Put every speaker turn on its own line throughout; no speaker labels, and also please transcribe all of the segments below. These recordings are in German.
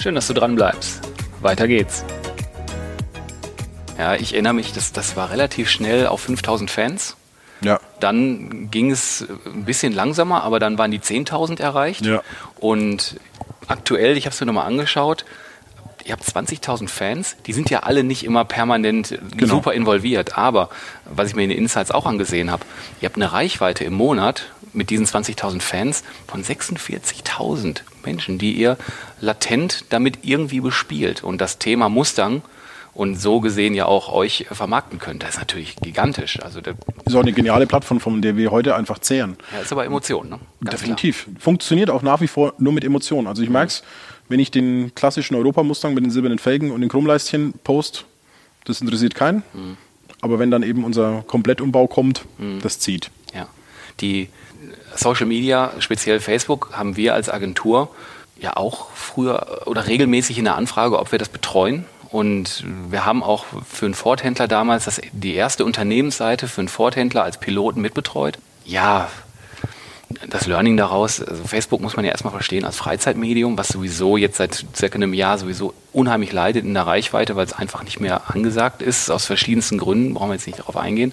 Schön, dass du dran bleibst. Weiter geht's. Ja, ich erinnere mich, das, das war relativ schnell auf 5000 Fans.
Ja.
Dann ging es ein bisschen langsamer, aber dann waren die 10.000 erreicht.
Ja.
Und aktuell, ich habe es mir nochmal angeschaut, ihr habt 20.000 Fans, die sind ja alle nicht immer permanent
Genau.
super involviert, aber was ich mir in den Insights auch angesehen habe, ihr habt eine Reichweite im Monat mit diesen 20.000 Fans von 46.000 Menschen, die ihr latent damit irgendwie bespielt und das Thema Mustang und so gesehen ja auch euch vermarkten könnt. Das ist natürlich gigantisch. Also der,
Ist auch eine geniale Plattform, von der wir heute einfach zehren.
ja, ist aber Emotion, ne? Ganz
Definitiv. Funktioniert auch nach wie vor nur mit Emotionen. Also ich merke es, wenn ich den klassischen Europa-Mustang mit den silbernen Felgen und den Chromleistchen post, das interessiert keinen. Aber wenn dann eben unser Komplettumbau kommt, das zieht.
Ja. Die Social Media, speziell Facebook, haben wir als Agentur ja auch früher oder regelmäßig in der Anfrage, ob wir das betreuen. Und wir haben auch für einen Ford-Händler damals das, die erste Unternehmensseite für einen Ford-Händler als Piloten mitbetreut. Ja, das Learning daraus, also Facebook muss man ja erstmal verstehen als Freizeitmedium, was sowieso jetzt seit circa einem Jahr sowieso unheimlich leidet in der Reichweite, weil es einfach nicht mehr angesagt ist, aus verschiedensten Gründen, brauchen wir jetzt nicht darauf eingehen.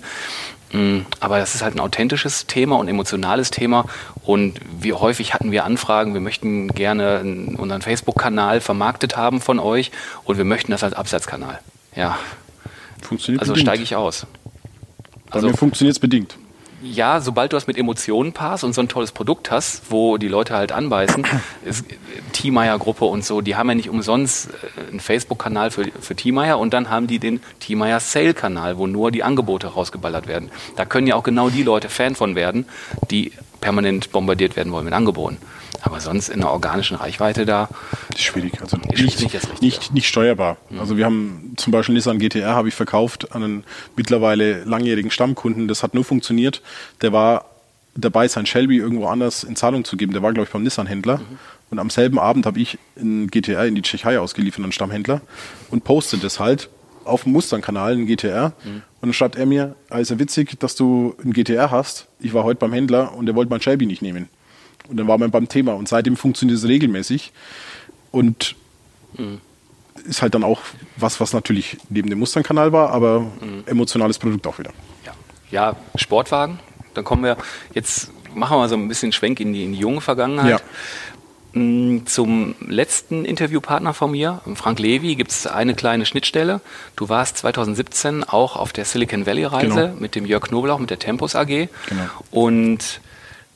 Mm, Aber das ist halt ein authentisches Thema und emotionales Thema. Und wie häufig hatten wir Anfragen, wir möchten gerne unseren Facebook-Kanal vermarktet haben von euch und wir möchten das als Absatzkanal. Ja,
Funktioniert
also steige ich aus.
Bei mir funktioniert es bedingt.
Ja, sobald du das mit Emotionen passt und so ein tolles Produkt hast, wo die Leute halt anbeißen, ist Thiemeyer-Gruppe und so, die haben ja nicht umsonst äh, einen Facebook-Kanal für, für Thiemeyer und dann haben die den Thiemeyer Sale-Kanal, wo nur die Angebote rausgeballert werden. Da können ja auch genau die Leute Fan von werden, die permanent bombardiert werden wollen mit Angeboten. Aber sonst in der organischen Reichweite da,
Das ist schwierig. Also
Ist
nicht,
nicht das Richtige.
nicht, nicht steuerbar. Also wir haben zum Beispiel Nissan GTR habe ich verkauft an einen mittlerweile langjährigen Stammkunden. Das hat nur funktioniert. Der war dabei, sein Shelby irgendwo anders in Zahlung zu geben. Der war, glaube ich, beim Nissan-Händler. Und am selben Abend habe ich einen GTR in die Tschechei ausgeliefert an einen Stammhändler und postet das halt auf dem Mustang-Kanal, einen GTR. Und dann schreibt er mir, also witzig, dass du einen GTR hast. Ich war heute beim Händler und der wollte mein Shelby nicht nehmen. Und dann war man beim Thema. Und seitdem funktioniert es regelmäßig. Und ist halt dann auch was, was natürlich neben dem Mustang-Kanal war, aber emotionales Produkt auch wieder.
ja, ja, Sportwagen, dann kommen wir, jetzt machen wir mal so ein bisschen Schwenk in die, in die junge Vergangenheit. Mm, Zum letzten Interviewpartner von mir, Frank Levy, gibt es eine kleine Schnittstelle. Du warst 2017 auch auf der Silicon Valley Reise
Genau.
mit dem Jörg Knoblauch, mit der Tempus AG.
Genau.
Und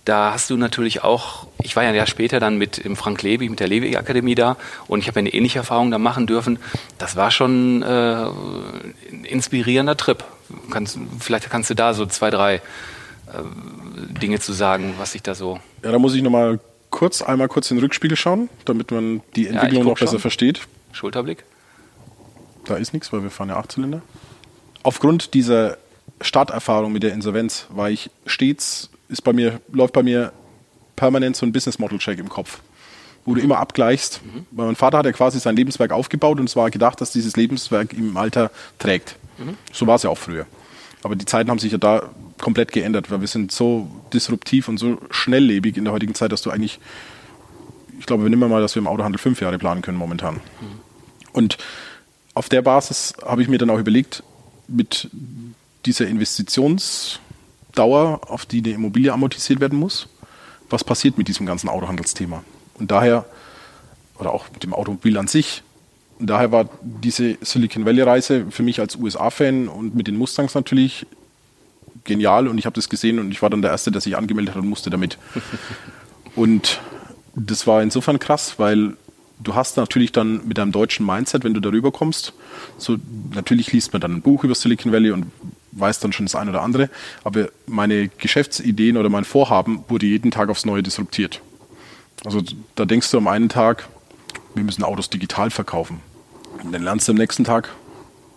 da hast du natürlich auch, ich war ja ein Jahr später dann mit dem Frank Levy, mit der Levy Akademie da und ich habe eine ähnliche Erfahrung da machen dürfen. Das war schon äh, ein inspirierender Trip. Kannst, vielleicht kannst du da so zwei, drei äh, Dinge zu sagen, was ich da so.
Ja, da muss ich nochmal kurz, einmal kurz in den Rückspiegel schauen, damit man die Entwicklung
guck
noch besser
schon.
versteht.
Schulterblick?
Da ist nichts, weil wir fahren ja Achtzylinder. Aufgrund dieser Starterfahrung mit der Insolvenz war ich stets, ist bei mir, läuft bei mir permanent so ein Business Model Check im Kopf, wo du immer abgleichst. Weil mein Vater hat ja quasi sein Lebenswerk aufgebaut und es war gedacht, dass dieses Lebenswerk ihm im Alter trägt. So war es ja auch früher. Aber die Zeiten haben sich ja da komplett geändert, weil wir sind so disruptiv und so schnelllebig in der heutigen Zeit, dass du eigentlich, ich glaube, wir nehmen mal, dass wir im Autohandel fünf Jahre planen können momentan. Und auf der Basis habe ich mir dann auch überlegt, mit dieser Investitionsdauer, auf die eine Immobilie amortisiert werden muss, was passiert mit diesem ganzen Autohandelsthema. Und daher, oder auch mit dem Automobil an sich, und daher war diese Silicon Valley-Reise für mich als USA-Fan und mit den Mustangs natürlich genial und ich habe das gesehen und ich war dann der Erste, der sich angemeldet hat und musste damit. Und das war insofern krass, weil du hast natürlich dann mit deinem deutschen Mindset, wenn du darüber kommst, so natürlich liest man dann ein Buch über Silicon Valley und weiß dann schon das eine oder andere, aber meine Geschäftsideen oder mein Vorhaben wurde jeden Tag aufs Neue disruptiert. Also da denkst du am einen Tag, wir müssen Autos digital verkaufen. Dann lernst du am nächsten Tag,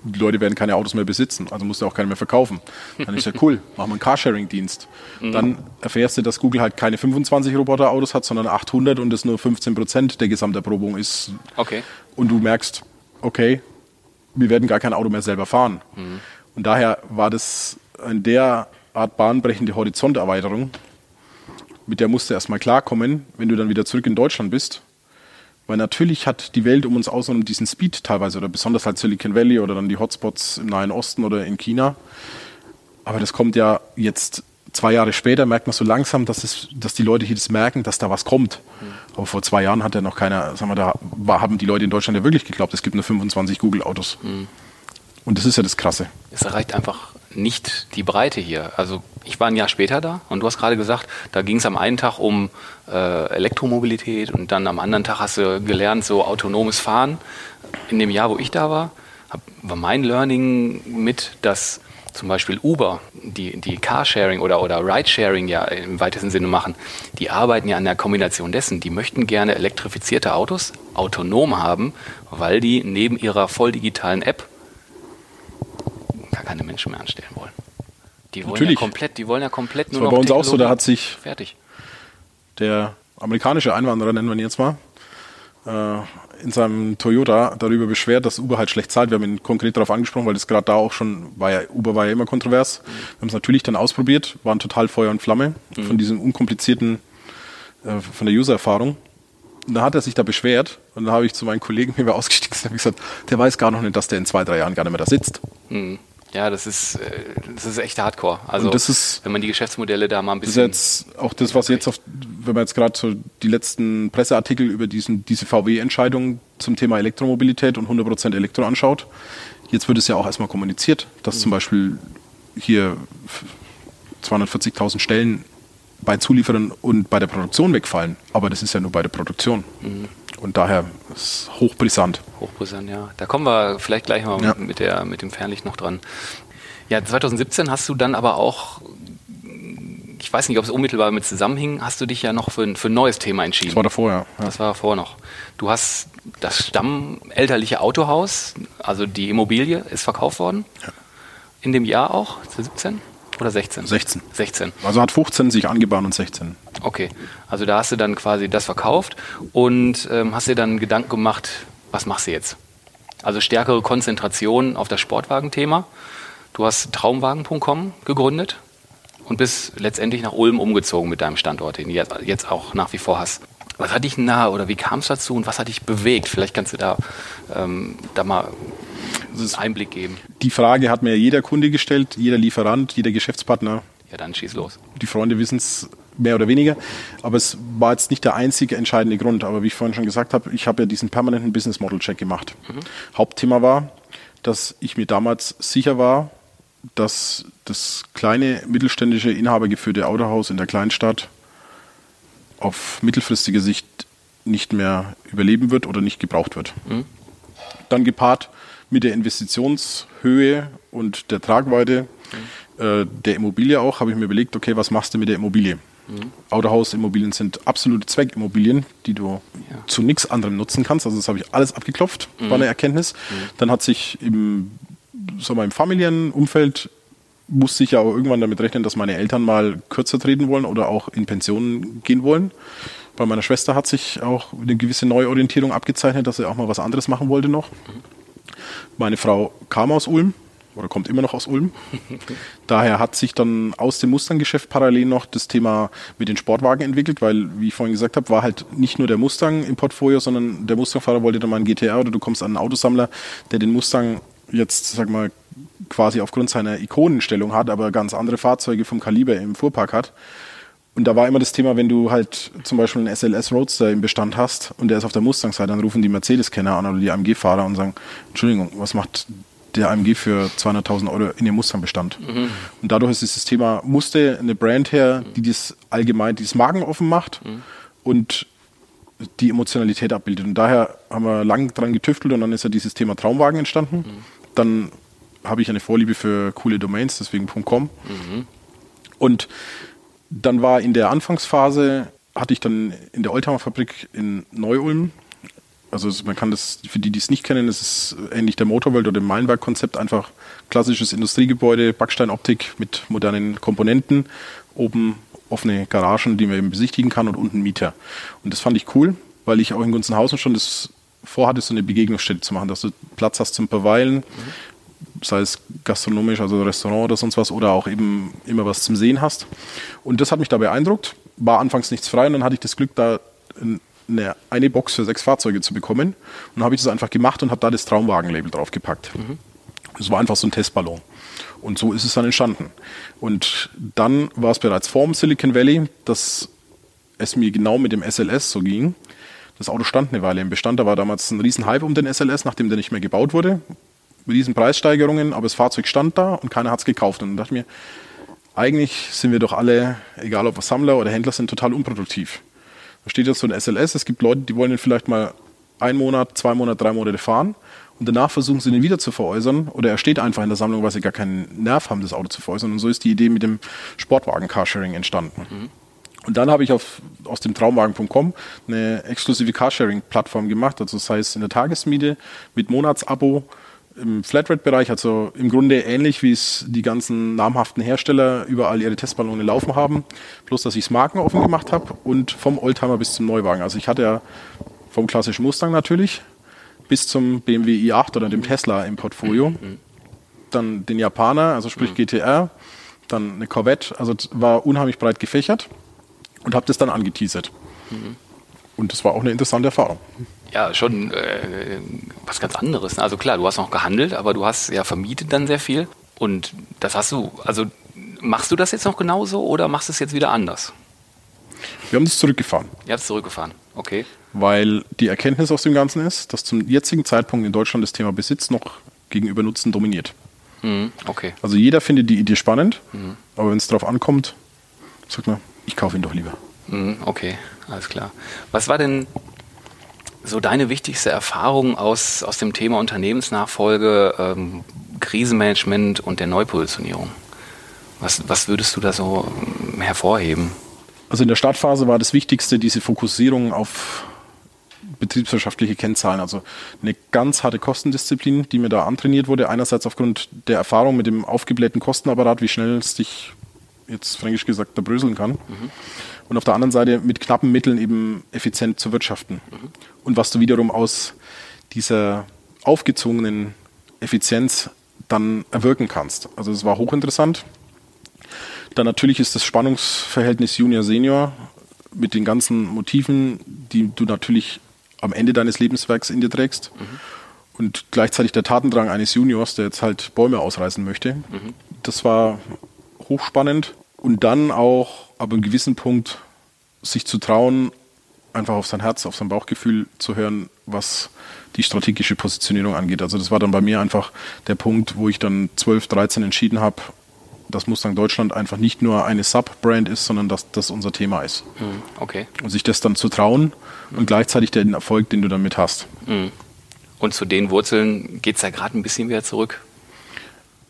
die Leute werden keine Autos mehr besitzen, also musst du auch keine mehr verkaufen. Dann ist ja cool, machen wir einen Carsharing-Dienst. Dann erfährst du, dass Google halt keine 25 Roboterautos hat, sondern 800 und das nur 15 Prozent der Gesamterprobung ist.
Okay.
Und du merkst, okay, wir werden gar kein Auto mehr selber fahren. Und daher war das ein derart bahnbrechende Horizonterweiterung, mit der musst du erstmal klarkommen, wenn du dann wieder zurück in Deutschland bist Weil natürlich hat die Welt um uns außen diesen Speed teilweise oder besonders halt Silicon Valley oder dann die Hotspots im Nahen Osten oder in China. Aber das kommt ja jetzt zwei Jahre später, merkt man so langsam, dass, es, dass die Leute hier das merken, dass da was kommt. Mhm. Aber vor zwei Jahren hat ja noch keiner, sagen wir, da haben die Leute in Deutschland ja wirklich geglaubt, es gibt nur 25 Google-Autos. Mhm. Und das ist ja das Krasse.
Es erreicht einfach nicht die Breite hier. Also ich war ein Jahr später da und du hast gerade gesagt, da ging es am einen Tag um äh, Elektromobilität und dann am anderen Tag hast du gelernt, so autonomes Fahren. In dem Jahr, wo ich da war, hab, war mein Learning mit, dass zum Beispiel Uber, die, die Carsharing oder, oder Ridesharing ja im weitesten Sinne machen, die arbeiten ja an der Kombination dessen. Die möchten gerne elektrifizierte Autos autonom haben, weil die neben ihrer voll digitalen App Menschen mehr anstellen wollen. Die wollen Natürlich. ja komplett, die wollen ja komplett
nur das war noch bei uns auch so, da hat sich
fertig.
der amerikanische Einwanderer, nennen wir ihn jetzt mal, äh, in seinem Toyota darüber beschwert, dass Uber halt schlecht zahlt. Wir haben ihn konkret darauf angesprochen, weil das gerade da auch schon war ja, Uber war ja immer kontrovers. Mhm. Wir haben es natürlich dann ausprobiert, waren total Feuer und Flamme mhm. von diesem unkomplizierten, äh, von der User-Erfahrung. Und dann hat er sich da beschwert und dann habe ich zu meinen Kollegen, mir ausgestiegen und gesagt, der weiß gar noch nicht, dass der in zwei, drei Jahren gar nicht mehr da sitzt.
Mhm. Ja, das ist, äh, das ist echt Hardcore.
Also, ist,
wenn man die Geschäftsmodelle da mal ein bisschen.
Das ist jetzt auch das, was jetzt auf, wenn man jetzt gerade so die letzten Presseartikel über diesen, diese VW-Entscheidung zum Thema Elektromobilität und 100% Elektro anschaut. Jetzt wird es ja auch erstmal kommuniziert, dass mhm. zum Beispiel hier 240.000 Stellen bei Zulieferern und bei der Produktion wegfallen. Aber das ist ja nur bei der Produktion. Mhm. Und daher ist es hochbrisant.
Hochbrisant, ja. Da kommen wir vielleicht gleich mal ja. mit, der, mit dem Fernlicht noch dran. Ja, 2017 hast du dann aber auch, ich weiß nicht, ob es unmittelbar damit zusammenhing, hast du dich ja noch für, für ein neues Thema entschieden. Das
war davor, ja.
ja. Das war davor noch. Du hast das stammelterliche Autohaus, also die Immobilie, ist verkauft worden. Ja. In dem Jahr auch, 2017? Oder 16?
16.
16.
Also hat 15 sich angebahnt und 16.
Okay, also da hast du dann quasi das verkauft und ähm, hast dir dann Gedanken gemacht, was machst du jetzt? Also stärkere Konzentration auf das Sportwagenthema. Du hast traumwagen.com gegründet und bist letztendlich nach Ulm umgezogen mit deinem Standort, den du jetzt auch nach wie vor hast. Was hat dich nahe oder wie kam es dazu und was hat dich bewegt? Vielleicht kannst du da, ähm, da mal einen Einblick geben.
Die Frage hat mir jeder Kunde gestellt, jeder Lieferant, jeder Geschäftspartner.
Ja, dann schieß los.
Die Freunde wissen es mehr oder weniger. Aber es war jetzt nicht der einzige entscheidende Grund. Aber wie ich vorhin schon gesagt habe, ich habe ja diesen permanenten Business Model Check gemacht. Mhm. Hauptthema war, dass ich mir damals sicher war, dass das kleine mittelständische inhabergeführte Autohaus in der Kleinstadt auf mittelfristige Sicht nicht mehr überleben wird oder nicht gebraucht wird. Mhm. Dann gepaart mit der Investitionshöhe und der Tragweite mhm. äh, der Immobilie auch, habe ich mir überlegt, okay, was machst du mit der Immobilie? Mhm. Autohausimmobilien sind absolute Zweckimmobilien, die du ja. zu nichts anderem nutzen kannst. Also das habe ich alles abgeklopft, mhm. war eine Erkenntnis. Mhm. Dann hat sich im, so meinem familiären Umfeld musste ich ja auch irgendwann damit rechnen, dass meine Eltern mal kürzer treten wollen oder auch in Pension gehen wollen. Bei meiner Schwester hat sich auch eine gewisse Neuorientierung abgezeichnet, dass sie auch mal was anderes machen wollte noch. Meine Frau kam aus Ulm oder kommt immer noch aus Ulm. Daher hat sich dann aus dem Mustang-Geschäft parallel noch das Thema mit den Sportwagen entwickelt, weil, wie ich vorhin gesagt habe, war halt nicht nur der Mustang im Portfolio, sondern der Mustang-Fahrer wollte dann mal einen GTR oder du kommst an einen Autosammler, der den Mustang jetzt, sag mal, quasi aufgrund seiner Ikonenstellung hat, aber ganz andere Fahrzeuge vom Kaliber im Fuhrpark hat. Und da war immer das Thema, wenn du halt zum Beispiel einen SLS Roadster im Bestand hast und der ist auf der Mustang-Seite, dann rufen die Mercedes-Kenner an oder die AMG-Fahrer und sagen, Entschuldigung, was macht der AMG für 200.000 Euro in dem Mustang-Bestand? Mhm. Und dadurch ist dieses Thema, musste eine Brand her, die das allgemein, dieses Magen offen macht mhm. und die Emotionalität abbildet. Und daher haben wir lang dran getüftelt und dann ist ja dieses Thema Traumwagen entstanden. Mhm. Dann habe ich eine Vorliebe für coole Domains, deswegen .com. Mhm. Und dann war in der Anfangsphase, hatte ich dann in der Oldtimer Fabrik in Neu-Ulm, also man kann das, für die, die es nicht kennen, es ist ähnlich der Motorworld oder dem Meilenberg-Konzept, einfach klassisches Industriegebäude, Backsteinoptik mit modernen Komponenten, oben offene Garagen, die man eben besichtigen kann und unten Mieter. Und das fand ich cool, weil ich auch in Gunzenhausen schon das vorhatte, so eine Begegnungsstätte zu machen, dass du Platz hast zum Verweilen, mhm sei es gastronomisch, also Restaurant oder sonst was, oder auch eben immer was zum Sehen hast. Und das hat mich da beeindruckt. War anfangs nichts frei und dann hatte ich das Glück, da ein eine, eine Box für sechs Fahrzeuge zu bekommen. Und dann habe ich das einfach gemacht und habe da das Traumwagen-Label draufgepackt. Mhm. Das war einfach so ein Testballon. Und so ist es dann entstanden. Und dann war es bereits vor dem Silicon Valley, dass es mir genau mit dem SLS so ging. Das Auto stand eine Weile im Bestand. Da war damals ein Riesenhype um den SLS, nachdem der nicht mehr gebaut wurde. Riesen Preissteigerungen, aber das Fahrzeug stand da und keiner hat es gekauft. Und dann dachte ich mir, eigentlich sind wir doch alle, egal ob wir Sammler oder Händler sind, total unproduktiv. Da steht jetzt so ein SLS, es gibt Leute, die wollen den vielleicht mal einen Monat, zwei Monate, drei Monate fahren und danach versuchen sie den wieder zu veräußern oder er steht einfach in der Sammlung, weil sie gar keinen Nerv haben, das Auto zu veräußern. Und so ist die Idee mit dem Sportwagen Carsharing entstanden. Mhm. Und dann habe ich auf, aus dem Traumwagen.com eine exklusive Carsharing-Plattform gemacht, also das heißt in der Tagesmiete mit Monatsabo im Flatrate-Bereich, also im Grunde ähnlich wie es die ganzen namhaften Hersteller überall ihre Testballone laufen haben, bloß dass ich es markenoffen gemacht habe und vom Oldtimer bis zum Neuwagen. Also ich hatte ja vom klassischen Mustang natürlich bis zum BMW i8 oder dem Tesla im Portfolio, dann den Japaner, also sprich mhm. GTR, dann eine Corvette, also war unheimlich breit gefächert und habe das dann angeteasert. Mhm. Und das war auch eine interessante Erfahrung.
Ja, schon äh, was ganz anderes. Ne? Also klar, du hast noch gehandelt, aber du hast ja vermietet dann sehr viel. Und das hast du, also machst du das jetzt noch genauso oder machst du es jetzt wieder anders?
Wir haben das zurückgefahren.
Ihr habt es zurückgefahren, okay.
Weil die Erkenntnis aus dem Ganzen ist, dass zum jetzigen Zeitpunkt in Deutschland das Thema Besitz noch gegenüber Nutzen dominiert.
Mhm, okay.
Also jeder findet die Idee spannend, mhm. aber wenn es darauf ankommt, sagt man, ich kaufe ihn doch lieber.
Mhm, okay, alles klar. Was war denn so deine wichtigste Erfahrung aus, aus dem Thema Unternehmensnachfolge, ähm, Krisenmanagement und der Neupositionierung? Was, was würdest du da so ähm, hervorheben?
Also in der Startphase war das Wichtigste diese Fokussierung auf betriebswirtschaftliche Kennzahlen. Also eine ganz harte Kostendisziplin, die mir da antrainiert wurde. Einerseits aufgrund der Erfahrung mit dem aufgeblähten Kostenapparat, wie schnell es dich jetzt fränkisch gesagt da bröseln kann. Mhm und auf der anderen Seite mit knappen Mitteln eben effizient zu wirtschaften. Mhm. Und was du wiederum aus dieser aufgezwungenen Effizienz dann erwirken kannst. Also das war hochinteressant. Dann natürlich ist das Spannungsverhältnis Junior-Senior mit den ganzen Motiven, die du natürlich am Ende deines Lebenswerks in dir trägst. Mhm. Und gleichzeitig der Tatendrang eines Juniors, der jetzt halt Bäume ausreißen möchte. Mhm. Das war hochspannend. Und dann auch aber einen gewissen Punkt sich zu trauen, einfach auf sein Herz, auf sein Bauchgefühl zu hören, was die strategische Positionierung angeht. Also das war dann bei mir einfach der Punkt, wo ich dann 12, 13 entschieden habe, dass Mustang Deutschland einfach nicht nur eine Sub-Brand ist, sondern dass das unser Thema ist.
Hm, okay.
Und sich das dann zu trauen und gleichzeitig den Erfolg, den du damit hast.
Hm. Und zu den Wurzeln geht es ja gerade ein bisschen wieder zurück.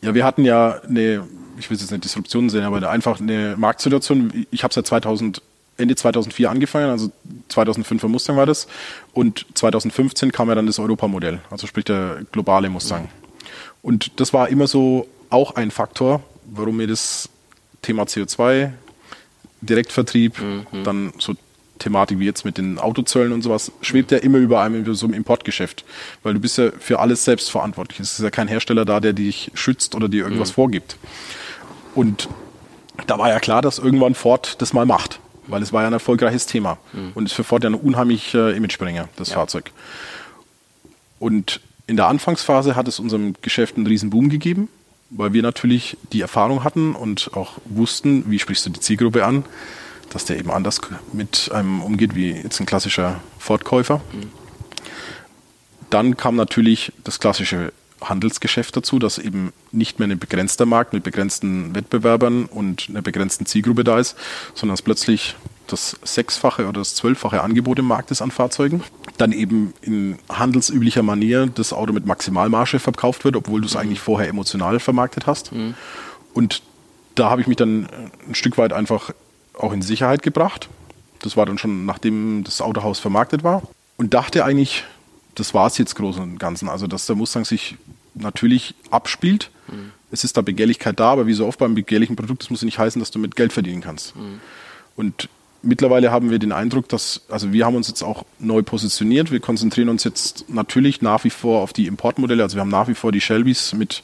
Ja, wir hatten ja eine ich will es jetzt nicht Disruption sehen, aber einfach eine Marktsituation. Ich habe seit 2000, Ende 2004 angefangen, also 2005er Mustang war das. Und 2015 kam ja dann das Europamodell, also sprich der globale Mustang. Und das war immer so auch ein Faktor, warum mir das Thema CO2, Direktvertrieb, mhm. dann so Thematik wie jetzt mit den Autozöllen und sowas, schwebt ja immer über einem über so einem Importgeschäft. Weil du bist ja für alles selbst verantwortlich. Es ist ja kein Hersteller da, der dich schützt oder dir irgendwas mhm. vorgibt. Und da war ja klar, dass irgendwann Ford das mal macht, weil es war ja ein erfolgreiches Thema mhm. und ist für Ford ja ein unheimlich äh, Imagebringer, das ja. Fahrzeug. Und in der Anfangsphase hat es unserem Geschäft einen riesen Boom gegeben, weil wir natürlich die Erfahrung hatten und auch wussten, wie sprichst du die Zielgruppe an, dass der eben anders mit einem umgeht wie jetzt ein klassischer Ford-Käufer. Mhm. Dann kam natürlich das klassische Handelsgeschäft dazu, dass eben nicht mehr ein begrenzter Markt mit begrenzten Wettbewerbern und einer begrenzten Zielgruppe da ist, sondern dass plötzlich das sechsfache oder das zwölffache Angebot im Markt ist an Fahrzeugen. Dann eben in handelsüblicher Manier das Auto mit Maximalmarge verkauft wird, obwohl du es mhm. eigentlich vorher emotional vermarktet hast. Mhm. Und da habe ich mich dann ein Stück weit einfach auch in Sicherheit gebracht. Das war dann schon nachdem das Autohaus vermarktet war. Und dachte eigentlich, das war es jetzt groß und Ganzen. Also, dass der Mustang sich natürlich abspielt. Mhm. Es ist da Begehrlichkeit da, aber wie so oft beim begehrlichen Produkt, das muss ja nicht heißen, dass du mit Geld verdienen kannst. Mhm. Und mittlerweile haben wir den Eindruck, dass, also wir haben uns jetzt auch neu positioniert. Wir konzentrieren uns jetzt natürlich nach wie vor auf die Importmodelle. Also wir haben nach wie vor die Shelbys mit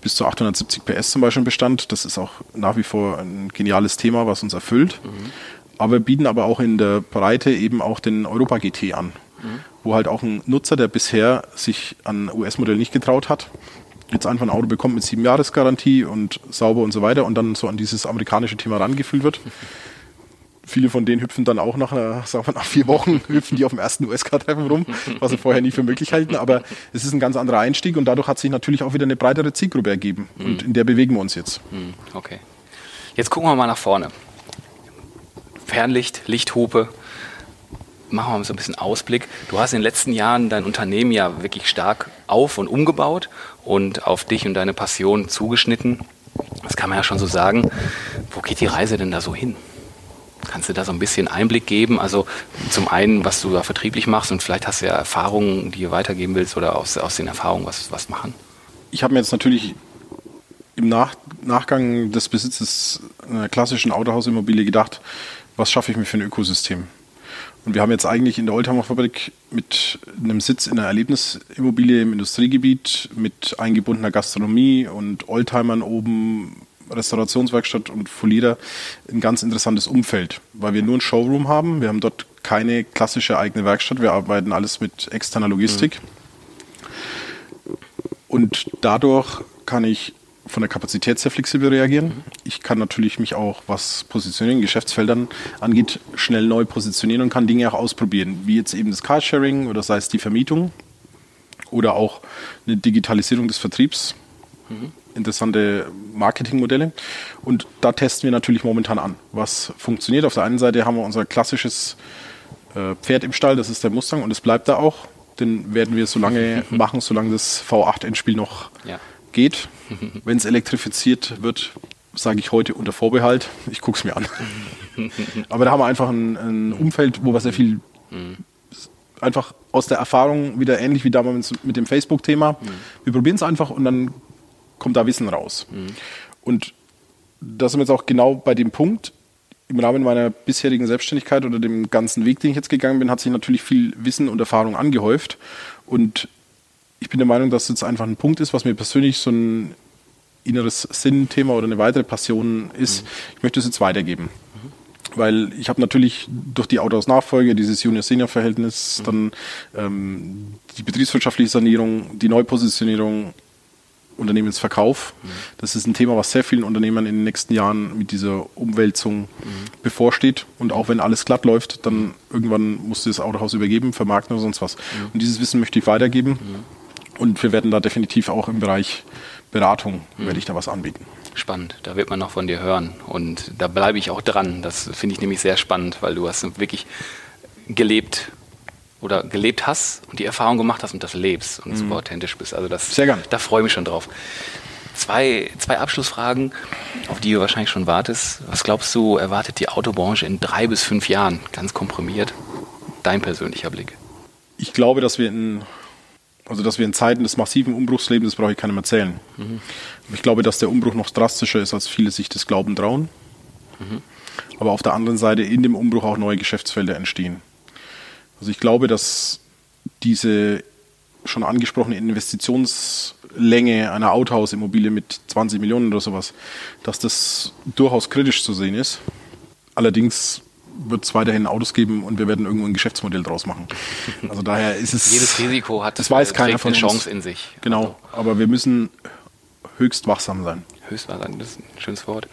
bis zu 870 PS zum Beispiel im Bestand. Das ist auch nach wie vor ein geniales Thema, was uns erfüllt. Mhm. aber bieten aber auch in der Breite eben auch den Europa GT an, mhm. wo halt auch ein Nutzer, der bisher sich an US-Modell nicht getraut hat, jetzt einfach ein Auto bekommt mit sieben Jahresgarantie und sauber und so weiter und dann so an dieses amerikanische Thema rangefühlt wird. Viele von denen hüpfen dann auch nach, einer, sagen wir, nach vier Wochen, hüpfen die auf dem ersten USK-Treffen rum, was sie vorher nie für möglich halten. Aber es ist ein ganz anderer Einstieg und dadurch hat sich natürlich auch wieder eine breitere Zielgruppe ergeben. Und in der bewegen wir uns jetzt.
Okay. Jetzt gucken wir mal nach vorne. Fernlicht, Lichthupe. Machen wir mal so ein bisschen Ausblick. Du hast in den letzten Jahren dein Unternehmen ja wirklich stark auf- und umgebaut und auf dich und deine Passion zugeschnitten. Das kann man ja schon so sagen. Wo geht die Reise denn da so hin? Kannst du da so ein bisschen Einblick geben? Also zum einen, was du da vertrieblich machst und vielleicht hast du ja Erfahrungen, die du weitergeben willst oder aus, aus den Erfahrungen was, was machen?
Ich habe mir jetzt natürlich im Nach Nachgang des Besitzes einer klassischen Autohausimmobilie gedacht, was schaffe ich mir für ein Ökosystem? Und wir haben jetzt eigentlich in der Oldtimer Fabrik mit einem Sitz in einer Erlebnisimmobilie im Industriegebiet mit eingebundener Gastronomie und Oldtimern oben Restaurationswerkstatt und Folierer ein ganz interessantes Umfeld, weil wir nur ein Showroom haben. Wir haben dort keine klassische eigene Werkstatt. Wir arbeiten alles mit externer Logistik. Mhm. Und dadurch kann ich von der Kapazität sehr flexibel reagieren. Mhm. Ich kann natürlich mich auch, was Positionierung, Geschäftsfeldern angeht, schnell neu positionieren und kann Dinge auch ausprobieren, wie jetzt eben das Carsharing oder sei es die Vermietung oder auch eine Digitalisierung des Vertriebs. Mhm interessante Marketingmodelle. Und da testen wir natürlich momentan an, was funktioniert. Auf der einen Seite haben wir unser klassisches äh, Pferd im Stall, das ist der Mustang und es bleibt da auch. Den werden wir so lange machen, solange das V8-Endspiel noch ja. Geht. Wenn es elektrifiziert wird, sage ich heute unter Vorbehalt. Ich gucke es mir an. Aber da haben wir einfach ein, ein Umfeld, wo wir sehr viel einfach aus der Erfahrung wieder ähnlich wie damals mit dem Facebook-Thema. Wir probieren es einfach und dann kommt da Wissen raus. Mhm. Und das ist jetzt auch genau bei dem Punkt. Im Rahmen meiner bisherigen Selbstständigkeit oder dem ganzen Weg, den ich jetzt gegangen bin, hat sich natürlich viel Wissen und Erfahrung angehäuft. Und ich bin der Meinung, dass es jetzt einfach ein Punkt ist, was mir persönlich so ein inneres Sinnthema oder eine weitere Passion ist. Mhm. Ich möchte es jetzt weitergeben. Mhm. Weil ich habe natürlich durch die Autos Nachfolge, dieses Junior-Senior-Verhältnis, mhm. dann ähm, die betriebswirtschaftliche Sanierung, die Neupositionierung, Unternehmensverkauf. Mhm. Das ist ein Thema, was sehr vielen Unternehmern in den nächsten Jahren mit dieser Umwälzung mhm. bevorsteht. Und auch wenn alles glatt läuft, dann irgendwann musst du das Autohaus übergeben, vermarkten oder sonst was. Und dieses Wissen möchte ich weitergeben. Und wir werden da definitiv auch im Bereich Beratung, mhm. werde ich da was anbieten.
Spannend, da wird man noch von dir hören. Und da bleibe ich auch dran. Das finde ich nämlich sehr spannend, weil du hast wirklich gelebt oder gelebt hast und die Erfahrung gemacht hast und das lebst und mhm. super authentisch bist. Also das,
Sehr gern.
da freue ich mich schon drauf. Zwei, zwei Abschlussfragen, auf die du wahrscheinlich schon wartest. Was glaubst du, erwartet die Autobranche in drei bis fünf Jahren, ganz komprimiert? Dein persönlicher Blick.
Ich glaube, dass wir in, also dass wir in Zeiten des massiven Umbruchs leben, das brauche ich keinem erzählen. Mhm. Ich glaube, dass der Umbruch noch drastischer ist, als viele sich das glauben trauen. Mhm. Aber auf der anderen Seite in dem Umbruch auch neue Geschäftsfelder entstehen. Also ich glaube, dass diese schon angesprochene Investitionslänge einer Autohausimmobilie mit 20 Millionen oder sowas, dass das durchaus kritisch zu sehen ist. Allerdings wird es weiterhin Autos geben und wir werden irgendwo ein Geschäftsmodell draus machen. Also daher ist es.
Jedes Risiko hat
das weiß keiner von
eine Chance in sich.
Genau, also. aber wir müssen höchst wachsam sein.
Höchst wachsam, das ist ein schönes Wort.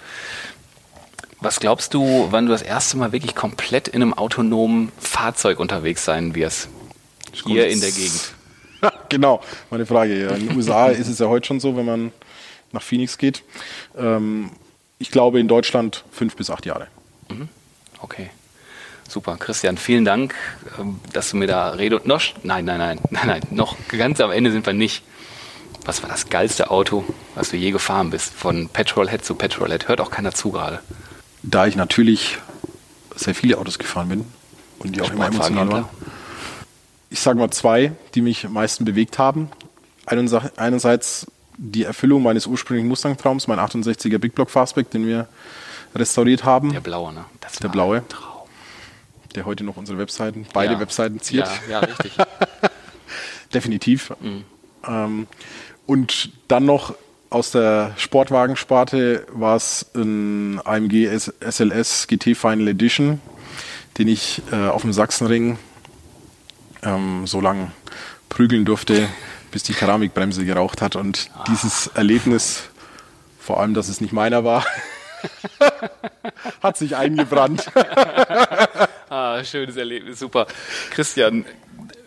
Was glaubst du, wann du das erste Mal wirklich komplett in einem autonomen Fahrzeug unterwegs sein wirst? Hier in der Gegend.
genau, meine Frage. In den USA ist es ja heute schon so, wenn man nach Phoenix geht. Ähm, ich glaube in Deutschland fünf bis acht Jahre.
Mhm. Okay. Super, Christian, vielen Dank, ähm, dass du mir da redest. Noch, nein, nein, nein, nein, nein, noch ganz am Ende sind wir nicht. Was war das geilste Auto, was du je gefahren bist? Von Petrolhead zu Petrolhead. Hört auch keiner zu gerade
da ich natürlich sehr viele Autos gefahren bin und die auch immer emotional waren. Ich sage mal zwei, die mich am meisten bewegt haben. Einerseits die Erfüllung meines ursprünglichen Mustang-Traums, mein 68er Big Block Fastback, den wir restauriert haben.
Der blaue, ne?
Das der blaue. Traum. Der heute noch unsere Webseiten, beide ja. Webseiten ziert.
Ja, ja richtig.
Definitiv. Mhm. Ähm, und dann noch aus der Sportwagensparte war es ein AMG SLS GT Final Edition den ich äh, auf dem Sachsenring ähm, so lange prügeln durfte, bis die Keramikbremse geraucht hat. Und ah. dieses Erlebnis, vor allem, dass es nicht meiner war, hat sich eingebrannt.
ah, schönes Erlebnis, super. Christian,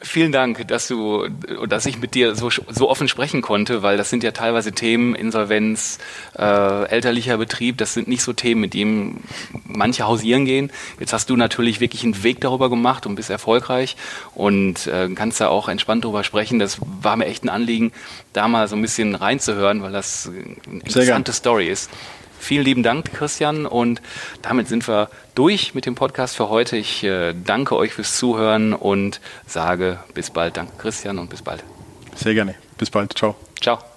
vielen Dank, dass du, dass ich mit dir so, so offen sprechen konnte, weil das sind ja teilweise Themen, Insolvenz, äh, elterlicher Betrieb, das sind nicht so Themen, mit denen manche hausieren gehen. Jetzt hast du natürlich wirklich einen Weg darüber gemacht und bist erfolgreich und äh, kannst da auch entspannt darüber sprechen. Das war mir echt ein Anliegen, da mal so ein bisschen reinzuhören, weil das eine interessante Story ist. Vielen lieben Dank, Christian. Und damit sind wir durch mit dem Podcast für heute. Ich äh, danke euch fürs Zuhören und sage bis bald. Danke, Christian, und bis bald.
Sehr gerne. Bis bald. Ciao.
Ciao.